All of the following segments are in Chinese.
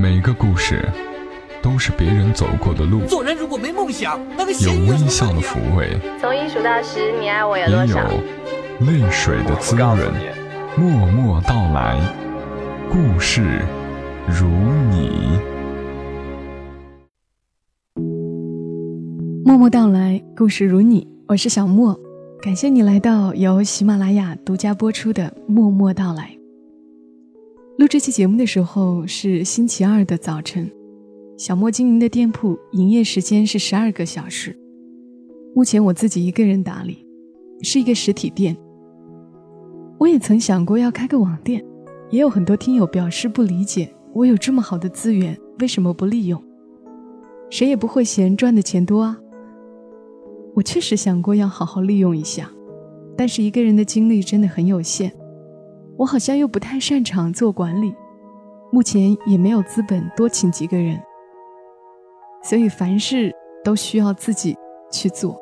每个故事都是别人走过的路，做人如果没梦想，那个有微笑的抚慰，从一数到十，你爱我有也有？泪水的滋润。默默到来，故事如你。默默到来，故事如你，我是小莫，感谢你来到由喜马拉雅独家播出的《默默到来》。录这期节目的时候是星期二的早晨，小莫经营的店铺营业时间是十二个小时，目前我自己一个人打理，是一个实体店。我也曾想过要开个网店，也有很多听友表示不理解，我有这么好的资源，为什么不利用？谁也不会嫌赚的钱多啊。我确实想过要好好利用一下，但是一个人的精力真的很有限，我好像又不太擅长做管理，目前也没有资本多请几个人，所以凡事都需要自己去做。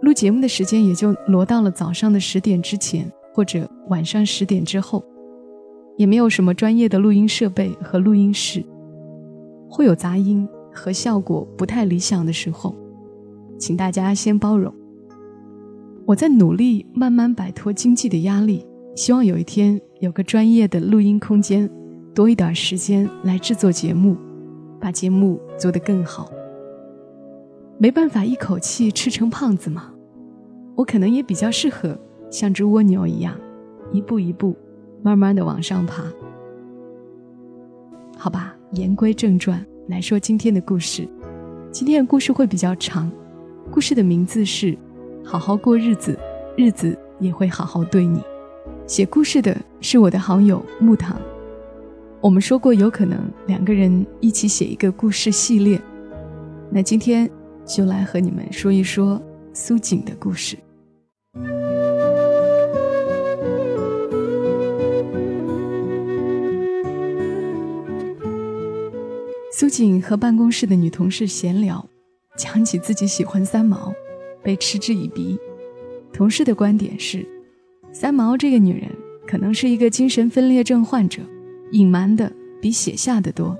录节目的时间也就挪到了早上的十点之前。或者晚上十点之后，也没有什么专业的录音设备和录音室，会有杂音和效果不太理想的时候，请大家先包容。我在努力慢慢摆脱经济的压力，希望有一天有个专业的录音空间，多一点时间来制作节目，把节目做得更好。没办法一口气吃成胖子嘛，我可能也比较适合。像只蜗牛一样，一步一步，慢慢的往上爬。好吧，言归正传，来说今天的故事。今天的故事会比较长，故事的名字是《好好过日子，日子也会好好对你》。写故事的是我的好友木糖。我们说过有可能两个人一起写一个故事系列，那今天就来和你们说一说苏锦的故事。苏锦和办公室的女同事闲聊，讲起自己喜欢三毛，被嗤之以鼻。同事的观点是，三毛这个女人可能是一个精神分裂症患者，隐瞒的比写下的多。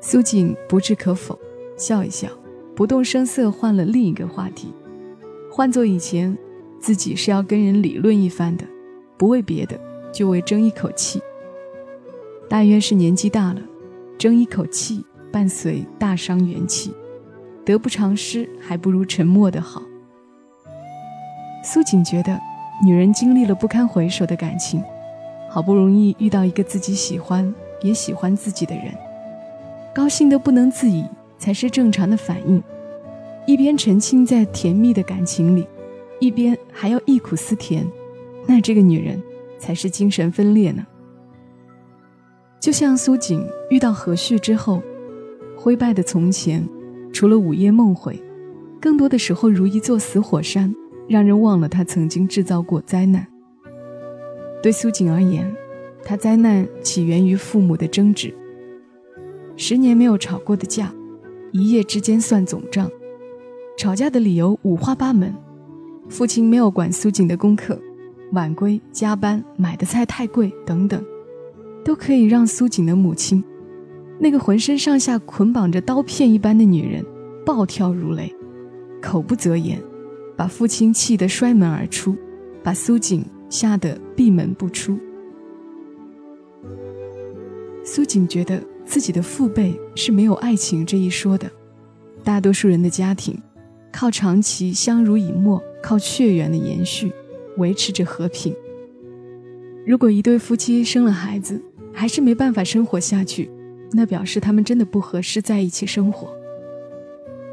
苏锦不置可否，笑一笑，不动声色换了另一个话题。换做以前，自己是要跟人理论一番的，不为别的，就为争一口气。大约是年纪大了。争一口气，伴随大伤元气，得不偿失，还不如沉默的好。苏锦觉得，女人经历了不堪回首的感情，好不容易遇到一个自己喜欢也喜欢自己的人，高兴的不能自已才是正常的反应。一边沉浸在甜蜜的感情里，一边还要忆苦思甜，那这个女人才是精神分裂呢。就像苏锦遇到何旭之后，灰败的从前，除了午夜梦回，更多的时候如一座死火山，让人忘了他曾经制造过灾难。对苏锦而言，他灾难起源于父母的争执。十年没有吵过的架，一夜之间算总账，吵架的理由五花八门。父亲没有管苏锦的功课，晚归、加班、买的菜太贵等等。都可以让苏锦的母亲，那个浑身上下捆绑着刀片一般的女人，暴跳如雷，口不择言，把父亲气得摔门而出，把苏锦吓得闭门不出。苏锦觉得自己的父辈是没有爱情这一说的，大多数人的家庭，靠长期相濡以沫，靠血缘的延续，维持着和平。如果一对夫妻生了孩子，还是没办法生活下去，那表示他们真的不合适在一起生活。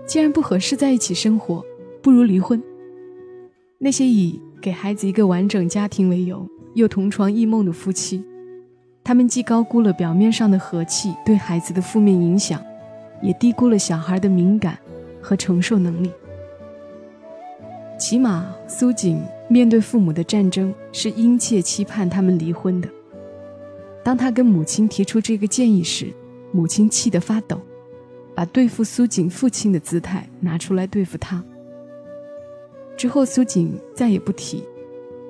既然不合适在一起生活，不如离婚。那些以给孩子一个完整家庭为由又同床异梦的夫妻，他们既高估了表面上的和气对孩子的负面影响，也低估了小孩的敏感和承受能力。起码苏锦面对父母的战争，是殷切期盼他们离婚的。当他跟母亲提出这个建议时，母亲气得发抖，把对付苏锦父亲的姿态拿出来对付他。之后，苏锦再也不提，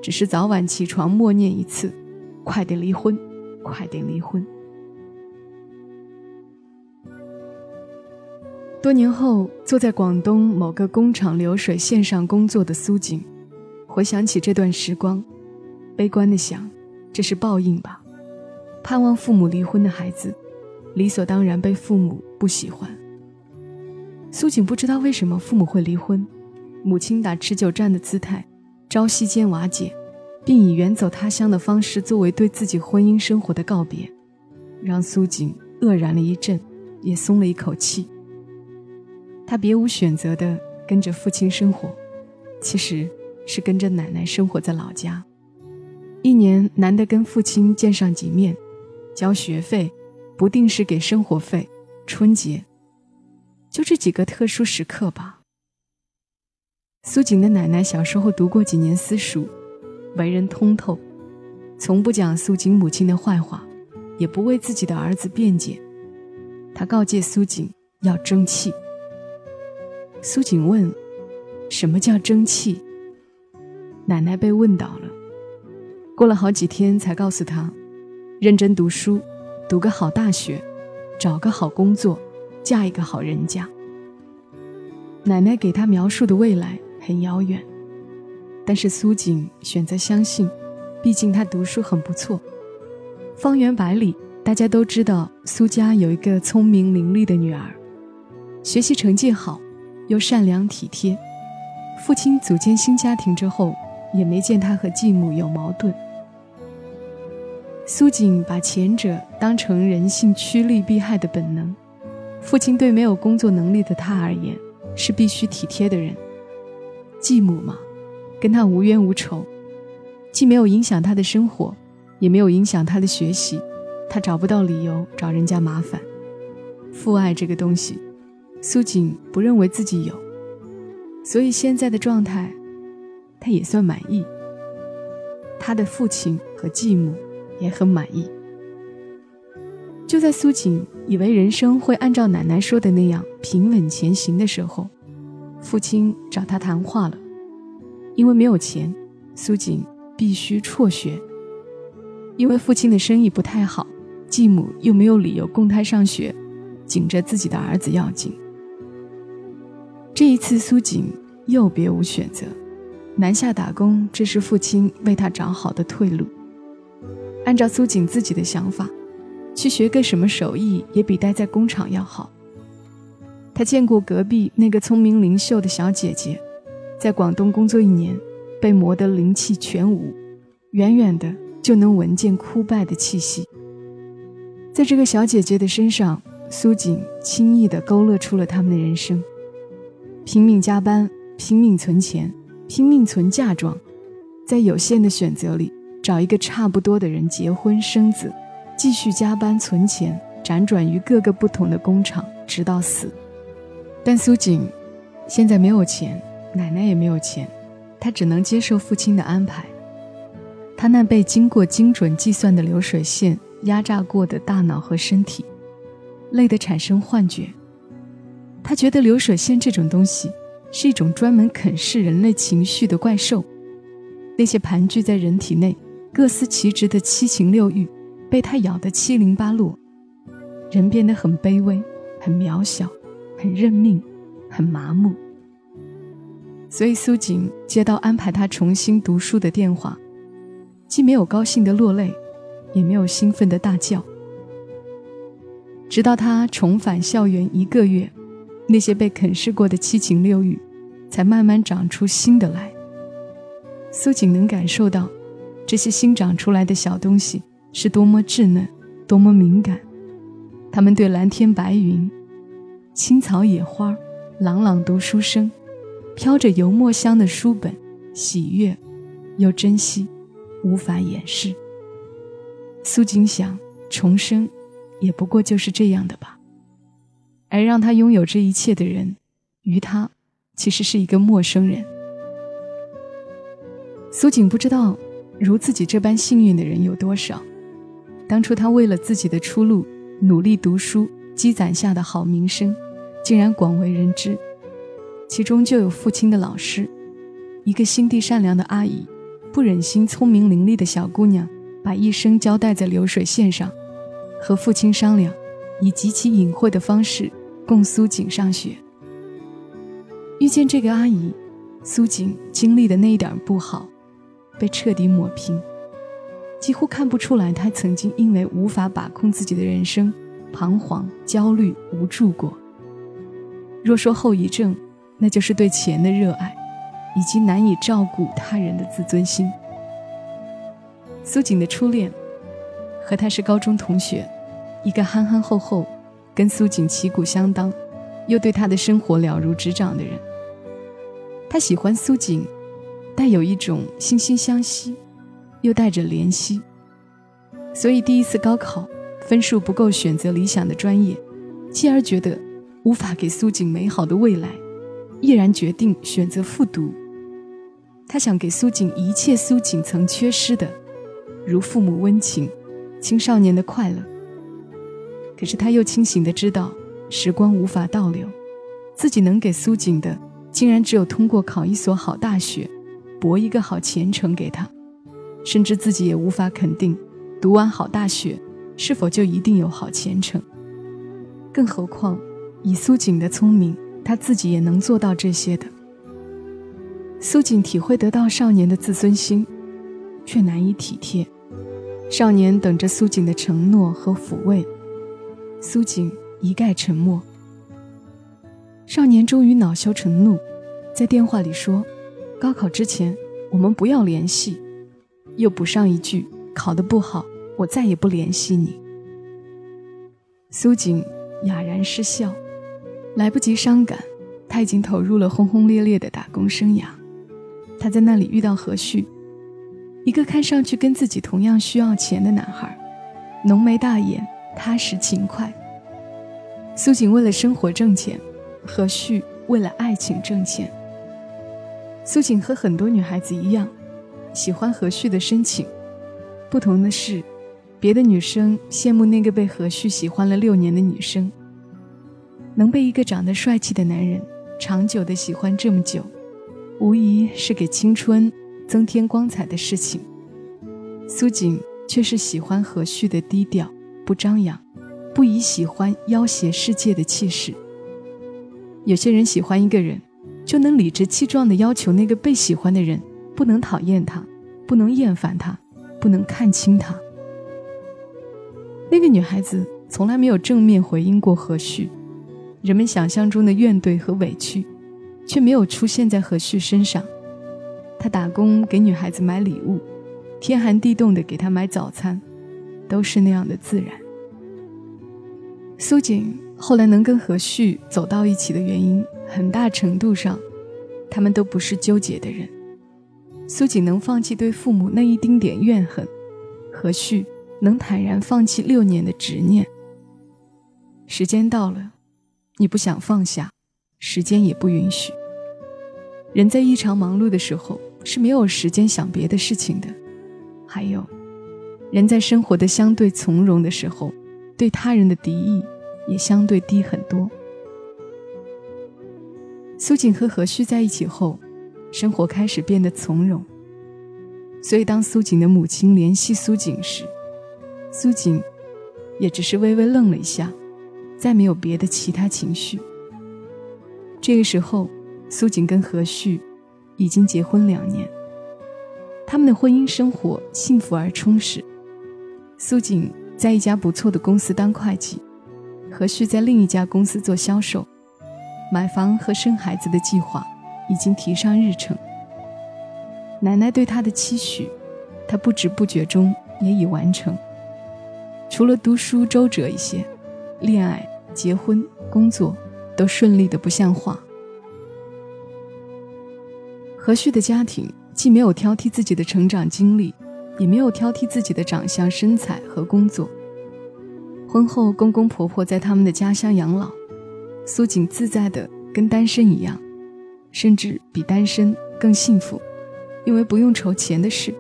只是早晚起床默念一次：“快点离婚，快点离婚。”多年后，坐在广东某个工厂流水线上工作的苏锦，回想起这段时光，悲观的想：这是报应吧？盼望父母离婚的孩子，理所当然被父母不喜欢。苏锦不知道为什么父母会离婚，母亲打持久战的姿态，朝夕间瓦解，并以远走他乡的方式作为对自己婚姻生活的告别，让苏锦愕然了一阵，也松了一口气。他别无选择地跟着父亲生活，其实是跟着奶奶生活在老家，一年难得跟父亲见上几面。交学费，不定时给生活费，春节，就这几个特殊时刻吧。苏锦的奶奶小时候读过几年私塾，为人通透，从不讲苏锦母亲的坏话，也不为自己的儿子辩解。她告诫苏锦要争气。苏锦问：“什么叫争气？”奶奶被问倒了，过了好几天才告诉他。认真读书，读个好大学，找个好工作，嫁一个好人家。奶奶给他描述的未来很遥远，但是苏锦选择相信，毕竟他读书很不错。方圆百里，大家都知道苏家有一个聪明伶俐的女儿，学习成绩好，又善良体贴。父亲组建新家庭之后，也没见他和继母有矛盾。苏锦把前者当成人性趋利避害的本能，父亲对没有工作能力的他而言是必须体贴的人。继母嘛，跟他无冤无仇，既没有影响他的生活，也没有影响他的学习，他找不到理由找人家麻烦。父爱这个东西，苏锦不认为自己有，所以现在的状态，他也算满意。他的父亲和继母。也很满意。就在苏锦以为人生会按照奶奶说的那样平稳前行的时候，父亲找他谈话了。因为没有钱，苏锦必须辍学。因为父亲的生意不太好，继母又没有理由供他上学，紧着自己的儿子要紧。这一次，苏锦又别无选择，南下打工，这是父亲为他找好的退路。按照苏锦自己的想法，去学个什么手艺也比待在工厂要好。他见过隔壁那个聪明灵秀的小姐姐，在广东工作一年，被磨得灵气全无，远远的就能闻见枯败的气息。在这个小姐姐的身上，苏锦轻易地勾勒出了他们的人生：拼命加班，拼命存钱，拼命存嫁妆，在有限的选择里。找一个差不多的人结婚生子，继续加班存钱，辗转于各个不同的工厂，直到死。但苏锦现在没有钱，奶奶也没有钱，她只能接受父亲的安排。他那被经过精准计算的流水线压榨过的大脑和身体，累得产生幻觉。他觉得流水线这种东西是一种专门啃噬人类情绪的怪兽，那些盘踞在人体内。各司其职的七情六欲，被他咬得七零八落，人变得很卑微、很渺小、很认命、很麻木。所以苏锦接到安排他重新读书的电话，既没有高兴的落泪，也没有兴奋的大叫。直到他重返校园一个月，那些被啃噬过的七情六欲，才慢慢长出新的来。苏锦能感受到。这些新长出来的小东西是多么稚嫩，多么敏感。他们对蓝天白云、青草野花、朗朗读书声、飘着油墨香的书本，喜悦又珍惜，无法掩饰。苏锦想，重生也不过就是这样的吧。而让他拥有这一切的人，于他其实是一个陌生人。苏锦不知道。如自己这般幸运的人有多少？当初他为了自己的出路努力读书，积攒下的好名声，竟然广为人知。其中就有父亲的老师，一个心地善良的阿姨，不忍心聪明伶俐的小姑娘把一生交代在流水线上，和父亲商量，以极其隐晦的方式供苏锦上学。遇见这个阿姨，苏锦经历的那一点不好，被彻底抹平，几乎看不出来她曾经因为无法把控自己的人生，彷徨、焦虑、无助过。若说后遗症，那就是对钱的热爱，以及难以照顾他人的自尊心。苏锦的初恋，和他是高中同学，一个憨憨厚厚，跟苏锦旗鼓相当，又对他的生活了如指掌的人。他喜欢苏锦，带有一种惺惺相惜，又带着怜惜。所以第一次高考分数不够选择理想的专业，继而觉得无法给苏锦美好的未来，毅然决定选择复读。他想给苏锦一切苏锦曾缺失的，如父母温情、青少年的快乐。可是他又清醒的知道，时光无法倒流，自己能给苏锦的。竟然只有通过考一所好大学，博一个好前程给他，甚至自己也无法肯定，读完好大学是否就一定有好前程。更何况，以苏锦的聪明，他自己也能做到这些的。苏锦体会得到少年的自尊心，却难以体贴。少年等着苏锦的承诺和抚慰，苏锦一概沉默。少年终于恼羞成怒，在电话里说：“高考之前我们不要联系。”又补上一句：“考得不好，我再也不联系你。”苏锦哑然失笑，来不及伤感，他已经投入了轰轰烈烈的打工生涯。他在那里遇到何旭，一个看上去跟自己同样需要钱的男孩，浓眉大眼，踏实勤快。苏锦为了生活挣钱。何旭为了爱情挣钱。苏锦和很多女孩子一样，喜欢何旭的深情。不同的是，别的女生羡慕那个被何旭喜欢了六年的女生，能被一个长得帅气的男人长久的喜欢这么久，无疑是给青春增添光彩的事情。苏锦却是喜欢何旭的低调、不张扬、不以喜欢要挟世界的气势。有些人喜欢一个人，就能理直气壮的要求那个被喜欢的人不能讨厌他，不能厌烦他，不能看轻他。那个女孩子从来没有正面回应过何旭，人们想象中的怨怼和委屈，却没有出现在何旭身上。他打工给女孩子买礼物，天寒地冻的给她买早餐，都是那样的自然。苏锦。后来能跟何旭走到一起的原因，很大程度上，他们都不是纠结的人。苏锦能放弃对父母那一丁点怨恨，何旭能坦然放弃六年的执念。时间到了，你不想放下，时间也不允许。人在异常忙碌的时候是没有时间想别的事情的。还有，人在生活的相对从容的时候，对他人的敌意。也相对低很多。苏锦和何旭在一起后，生活开始变得从容。所以，当苏锦的母亲联系苏锦时，苏锦也只是微微愣了一下，再没有别的其他情绪。这个时候，苏锦跟何旭已经结婚两年，他们的婚姻生活幸福而充实。苏锦在一家不错的公司当会计。何旭在另一家公司做销售，买房和生孩子的计划已经提上日程。奶奶对他的期许，他不知不觉中也已完成。除了读书周折一些，恋爱、结婚、工作都顺利的不像话。何旭的家庭既没有挑剔自己的成长经历，也没有挑剔自己的长相、身材和工作。婚后，公公婆婆在他们的家乡养老，苏锦自在的跟单身一样，甚至比单身更幸福，因为不用愁钱的事。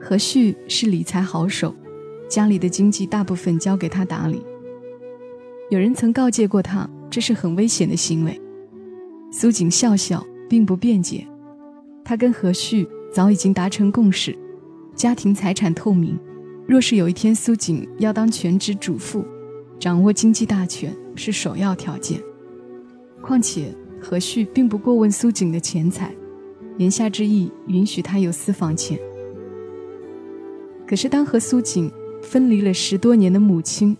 何旭是理财好手，家里的经济大部分交给他打理。有人曾告诫过他，这是很危险的行为。苏锦笑笑，并不辩解。他跟何旭早已经达成共识，家庭财产透明。若是有一天苏锦要当全职主妇，掌握经济大权是首要条件。况且何旭并不过问苏锦的钱财，言下之意允许他有私房钱。可是当和苏锦分离了十多年的母亲，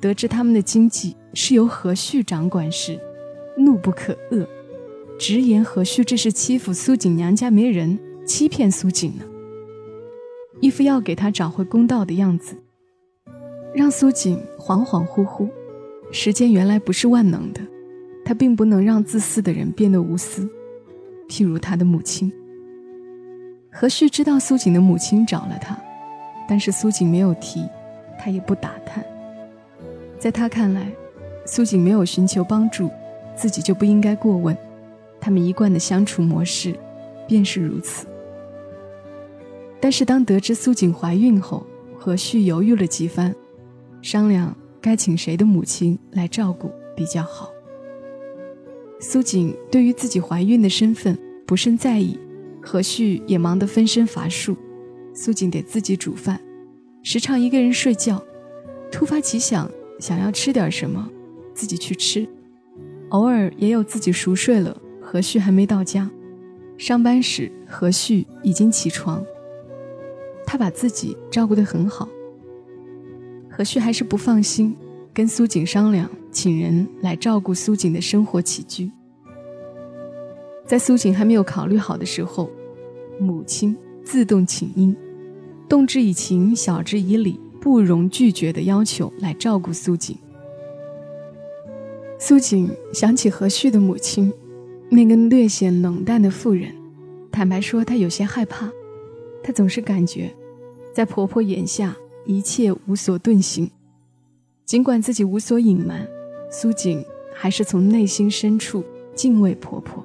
得知他们的经济是由何旭掌管时，怒不可遏，直言何旭这是欺负苏锦娘家没人，欺骗苏锦呢。一副要给他找回公道的样子，让苏锦恍恍惚惚。时间原来不是万能的，它并不能让自私的人变得无私。譬如他的母亲，何旭知道苏锦的母亲找了他，但是苏锦没有提，他也不打探。在他看来，苏锦没有寻求帮助，自己就不应该过问。他们一贯的相处模式，便是如此。但是，当得知苏锦怀孕后，何旭犹豫了几番，商量该请谁的母亲来照顾比较好。苏锦对于自己怀孕的身份不甚在意，何旭也忙得分身乏术。苏锦得自己煮饭，时常一个人睡觉，突发奇想想要吃点什么，自己去吃。偶尔也有自己熟睡了，何旭还没到家，上班时何旭已经起床。他把自己照顾得很好，何旭还是不放心，跟苏锦商量，请人来照顾苏锦的生活起居。在苏锦还没有考虑好的时候，母亲自动请缨，动之以情，晓之以理，不容拒绝的要求来照顾苏锦。苏锦想起何旭的母亲，那个略显冷淡的妇人，坦白说，她有些害怕。她总是感觉，在婆婆眼下一切无所遁形。尽管自己无所隐瞒，苏锦还是从内心深处敬畏婆婆。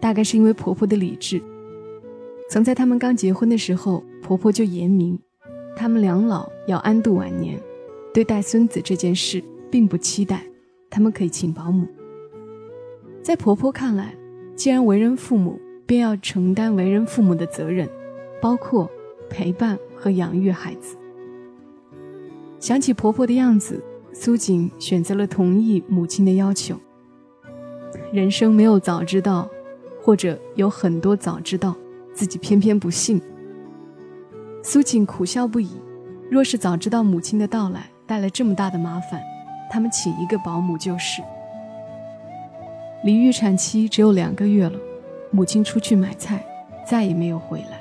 大概是因为婆婆的理智。曾在他们刚结婚的时候，婆婆就言明，他们两老要安度晚年，对待孙子这件事并不期待，他们可以请保姆。在婆婆看来，既然为人父母，便要承担为人父母的责任。包括陪伴和养育孩子。想起婆婆的样子，苏锦选择了同意母亲的要求。人生没有早知道，或者有很多早知道，自己偏偏不信。苏锦苦笑不已。若是早知道母亲的到来带来这么大的麻烦，他们请一个保姆就是。离预产期只有两个月了，母亲出去买菜，再也没有回来。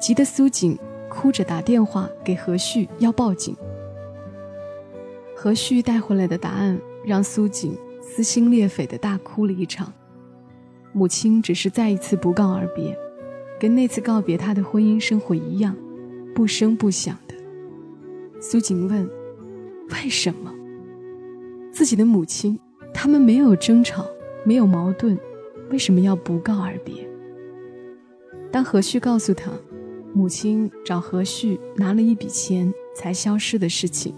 急得苏锦哭着打电话给何旭要报警。何旭带回来的答案让苏锦撕心裂肺的大哭了一场。母亲只是再一次不告而别，跟那次告别他的婚姻生活一样，不声不响的。苏锦问：“为什么？自己的母亲，他们没有争吵，没有矛盾，为什么要不告而别？”当何旭告诉他。母亲找何旭拿了一笔钱才消失的事情，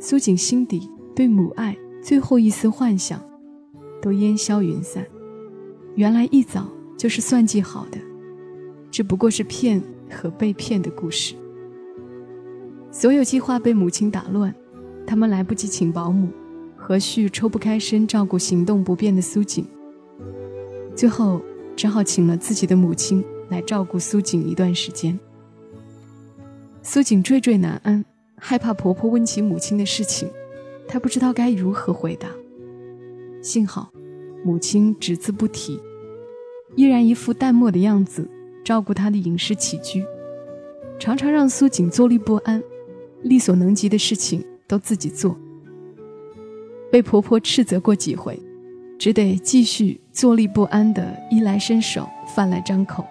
苏锦心底对母爱最后一丝幻想，都烟消云散。原来一早就是算计好的，只不过是骗和被骗的故事。所有计划被母亲打乱，他们来不及请保姆，何旭抽不开身照顾行动不便的苏锦，最后只好请了自己的母亲。来照顾苏锦一段时间。苏锦惴惴难安，害怕婆婆问起母亲的事情，她不知道该如何回答。幸好，母亲只字不提，依然一副淡漠的样子，照顾她的饮食起居，常常让苏锦坐立不安，力所能及的事情都自己做。被婆婆斥责过几回，只得继续坐立不安的衣来伸手，饭来张口。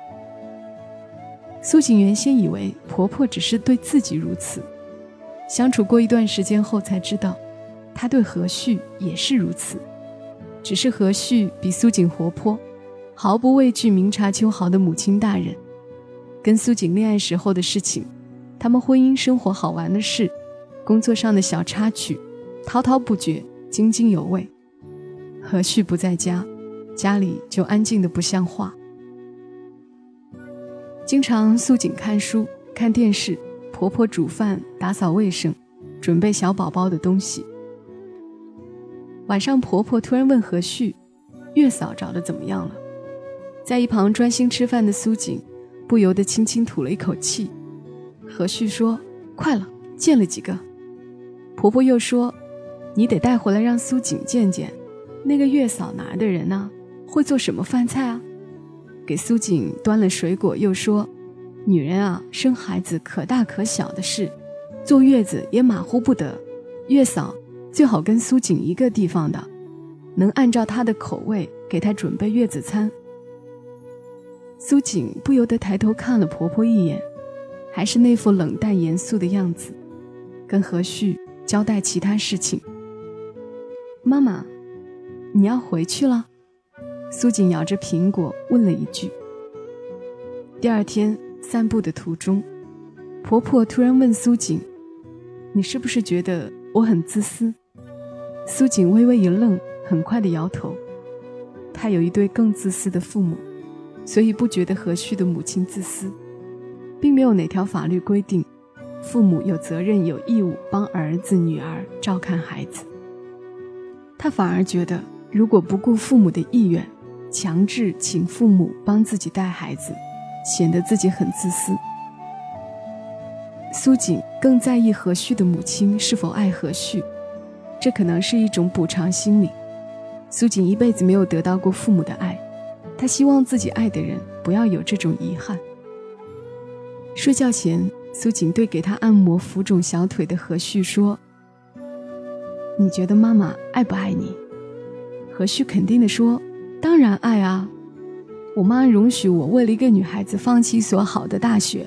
苏锦原先以为婆婆只是对自己如此，相处过一段时间后才知道，她对何旭也是如此，只是何旭比苏锦活泼，毫不畏惧明察秋毫的母亲大人。跟苏锦恋爱时候的事情，他们婚姻生活好玩的事，工作上的小插曲，滔滔不绝，津津有味。何旭不在家，家里就安静的不像话。经常素锦看书、看电视，婆婆煮饭、打扫卫生，准备小宝宝的东西。晚上，婆婆突然问何旭：“月嫂找的怎么样了？”在一旁专心吃饭的苏锦不由得轻轻吐了一口气。何旭说：“快了，见了几个。”婆婆又说：“你得带回来让苏锦见见，那个月嫂哪的人呢？会做什么饭菜啊？”给苏锦端了水果，又说：“女人啊，生孩子可大可小的事，坐月子也马虎不得。月嫂。”最好跟苏锦一个地方的，能按照她的口味给她准备月子餐。苏锦不由得抬头看了婆婆一眼，还是那副冷淡严肃的样子，跟何旭交代其他事情。妈妈，你要回去了？苏锦咬着苹果问了一句。第二天散步的途中，婆婆突然问苏锦：“你是不是觉得我很自私？”苏锦微微一愣，很快的摇头。她有一对更自私的父母，所以不觉得何旭的母亲自私，并没有哪条法律规定，父母有责任有义务帮儿子女儿照看孩子。他反而觉得，如果不顾父母的意愿，强制请父母帮自己带孩子，显得自己很自私。苏锦更在意何旭的母亲是否爱何旭。这可能是一种补偿心理。苏锦一辈子没有得到过父母的爱，她希望自己爱的人不要有这种遗憾。睡觉前，苏锦对给他按摩浮肿小腿的何旭说：“你觉得妈妈爱不爱你？”何旭肯定地说：“当然爱啊！我妈容许我为了一个女孩子放弃一所好的大学，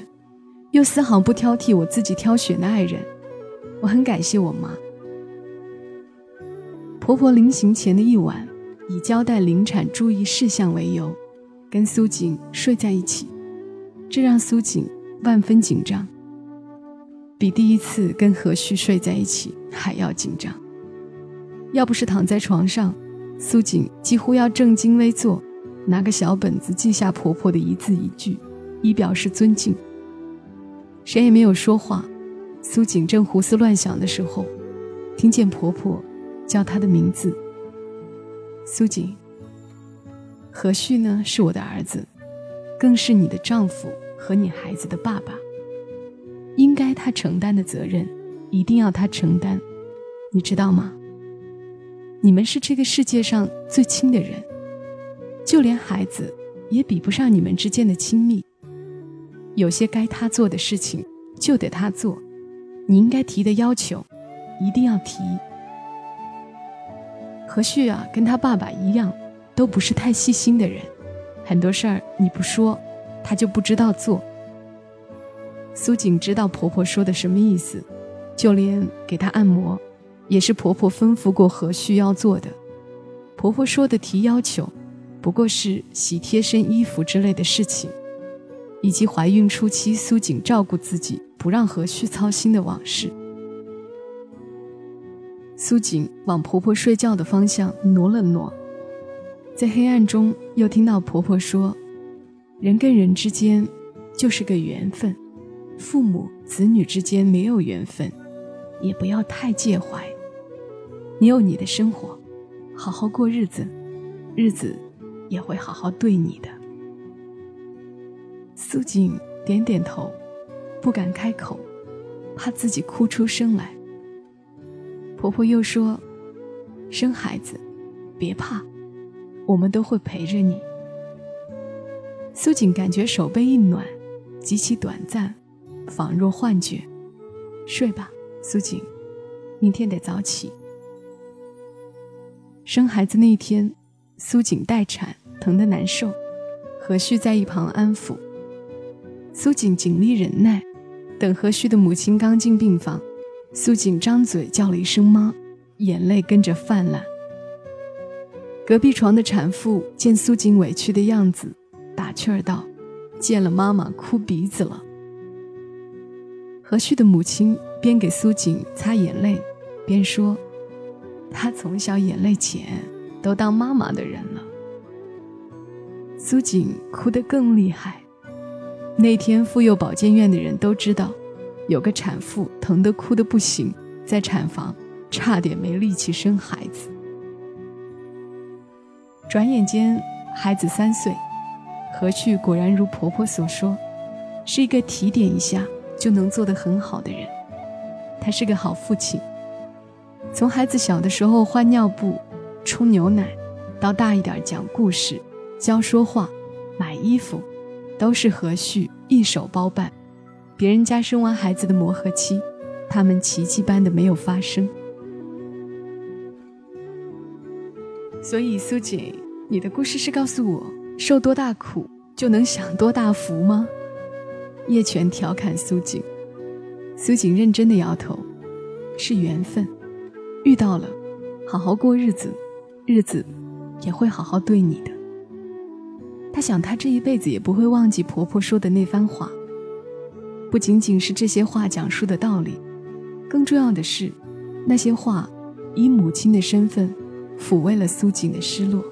又丝毫不挑剔我自己挑选的爱人，我很感谢我妈。”婆婆临行前的一晚，以交代临产注意事项为由，跟苏锦睡在一起，这让苏锦万分紧张，比第一次跟何旭睡在一起还要紧张。要不是躺在床上，苏锦几乎要正襟危坐，拿个小本子记下婆婆的一字一句，以表示尊敬。谁也没有说话，苏锦正胡思乱想的时候，听见婆婆。叫她的名字，苏锦。何旭呢？是我的儿子，更是你的丈夫和你孩子的爸爸。应该他承担的责任，一定要他承担，你知道吗？你们是这个世界上最亲的人，就连孩子也比不上你们之间的亲密。有些该他做的事情，就得他做。你应该提的要求，一定要提。何旭啊，跟他爸爸一样，都不是太细心的人，很多事儿你不说，他就不知道做。苏锦知道婆婆说的什么意思，就连给她按摩，也是婆婆吩咐过何旭要做的。婆婆说的提要求，不过是洗贴身衣服之类的事情，以及怀孕初期苏锦照顾自己，不让何旭操心的往事。苏锦往婆婆睡觉的方向挪了挪，在黑暗中又听到婆婆说：“人跟人之间就是个缘分，父母子女之间没有缘分，也不要太介怀。你有你的生活，好好过日子，日子也会好好对你的。”苏锦点点头，不敢开口，怕自己哭出声来。婆婆又说：“生孩子，别怕，我们都会陪着你。”苏锦感觉手背一暖，极其短暂，仿若幻觉。睡吧，苏锦，明天得早起。生孩子那天，苏锦待产，疼得难受，何旭在一旁安抚。苏锦尽力忍耐，等何旭的母亲刚进病房。苏锦张嘴叫了一声“妈”，眼泪跟着泛滥。隔壁床的产妇见苏锦委屈的样子，打趣儿道：“见了妈妈哭鼻子了。”何旭的母亲边给苏锦擦眼泪，边说：“她从小眼泪浅，都当妈妈的人了。”苏锦哭得更厉害。那天妇幼保健院的人都知道。有个产妇疼得哭得不行，在产房差点没力气生孩子。转眼间，孩子三岁，何旭果然如婆婆所说，是一个提点一下就能做得很好的人。他是个好父亲。从孩子小的时候换尿布、冲牛奶，到大一点讲故事、教说话、买衣服，都是何旭一手包办。别人家生完孩子的磨合期，他们奇迹般的没有发生。所以苏锦，你的故事是告诉我，受多大苦就能享多大福吗？叶泉调侃苏锦，苏锦认真的摇头，是缘分，遇到了，好好过日子，日子也会好好对你的。他想，他这一辈子也不会忘记婆婆说的那番话。不仅仅是这些话讲述的道理，更重要的是，那些话以母亲的身份抚慰了苏锦的失落。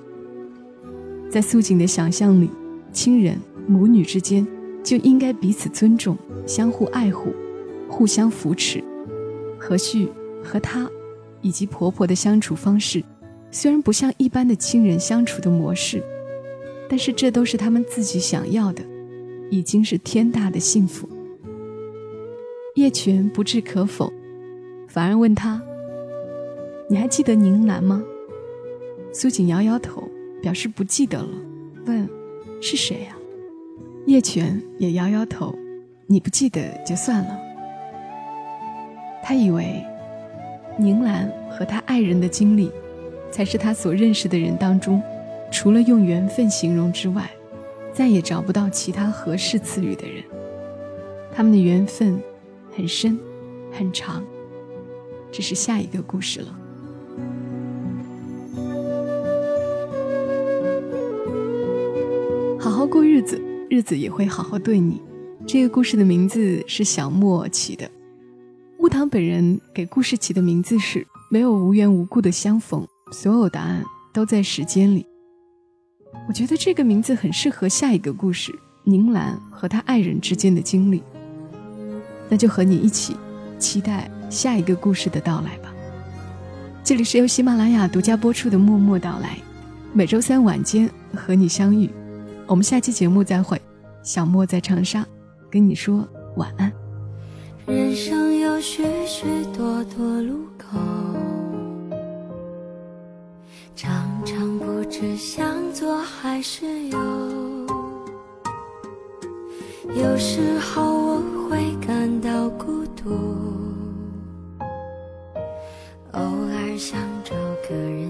在苏锦的想象里，亲人母女之间就应该彼此尊重、相互爱护、互相扶持。何旭和她以及婆婆的相处方式，虽然不像一般的亲人相处的模式，但是这都是他们自己想要的，已经是天大的幸福。叶泉不置可否，反而问他：“你还记得宁兰吗？”苏锦摇摇头，表示不记得了。问：“是谁呀？”叶泉也摇摇头：“你不记得就算了。”他以为宁兰和他爱人的经历，才是他所认识的人当中，除了用缘分形容之外，再也找不到其他合适词语的人。他们的缘分。很深，很长，这是下一个故事了。好好过日子，日子也会好好对你。这个故事的名字是小莫起的。乌堂本人给故事起的名字是“没有无缘无故的相逢，所有答案都在时间里”。我觉得这个名字很适合下一个故事——宁兰和她爱人之间的经历。那就和你一起期待下一个故事的到来吧。这里是由喜马拉雅独家播出的《默默到来》，每周三晚间和你相遇。我们下期节目再会。小莫在长沙，跟你说晚安。人生有许许多多路口，常常不知向左还是右。有时候我会感到孤独，偶尔想找个人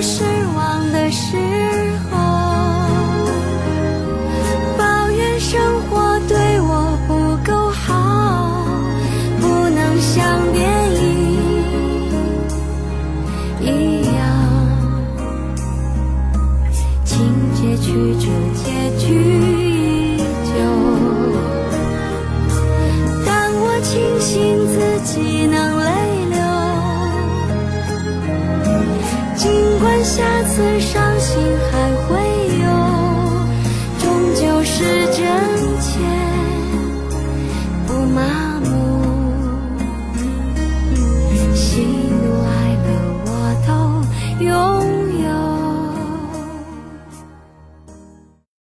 失望的事。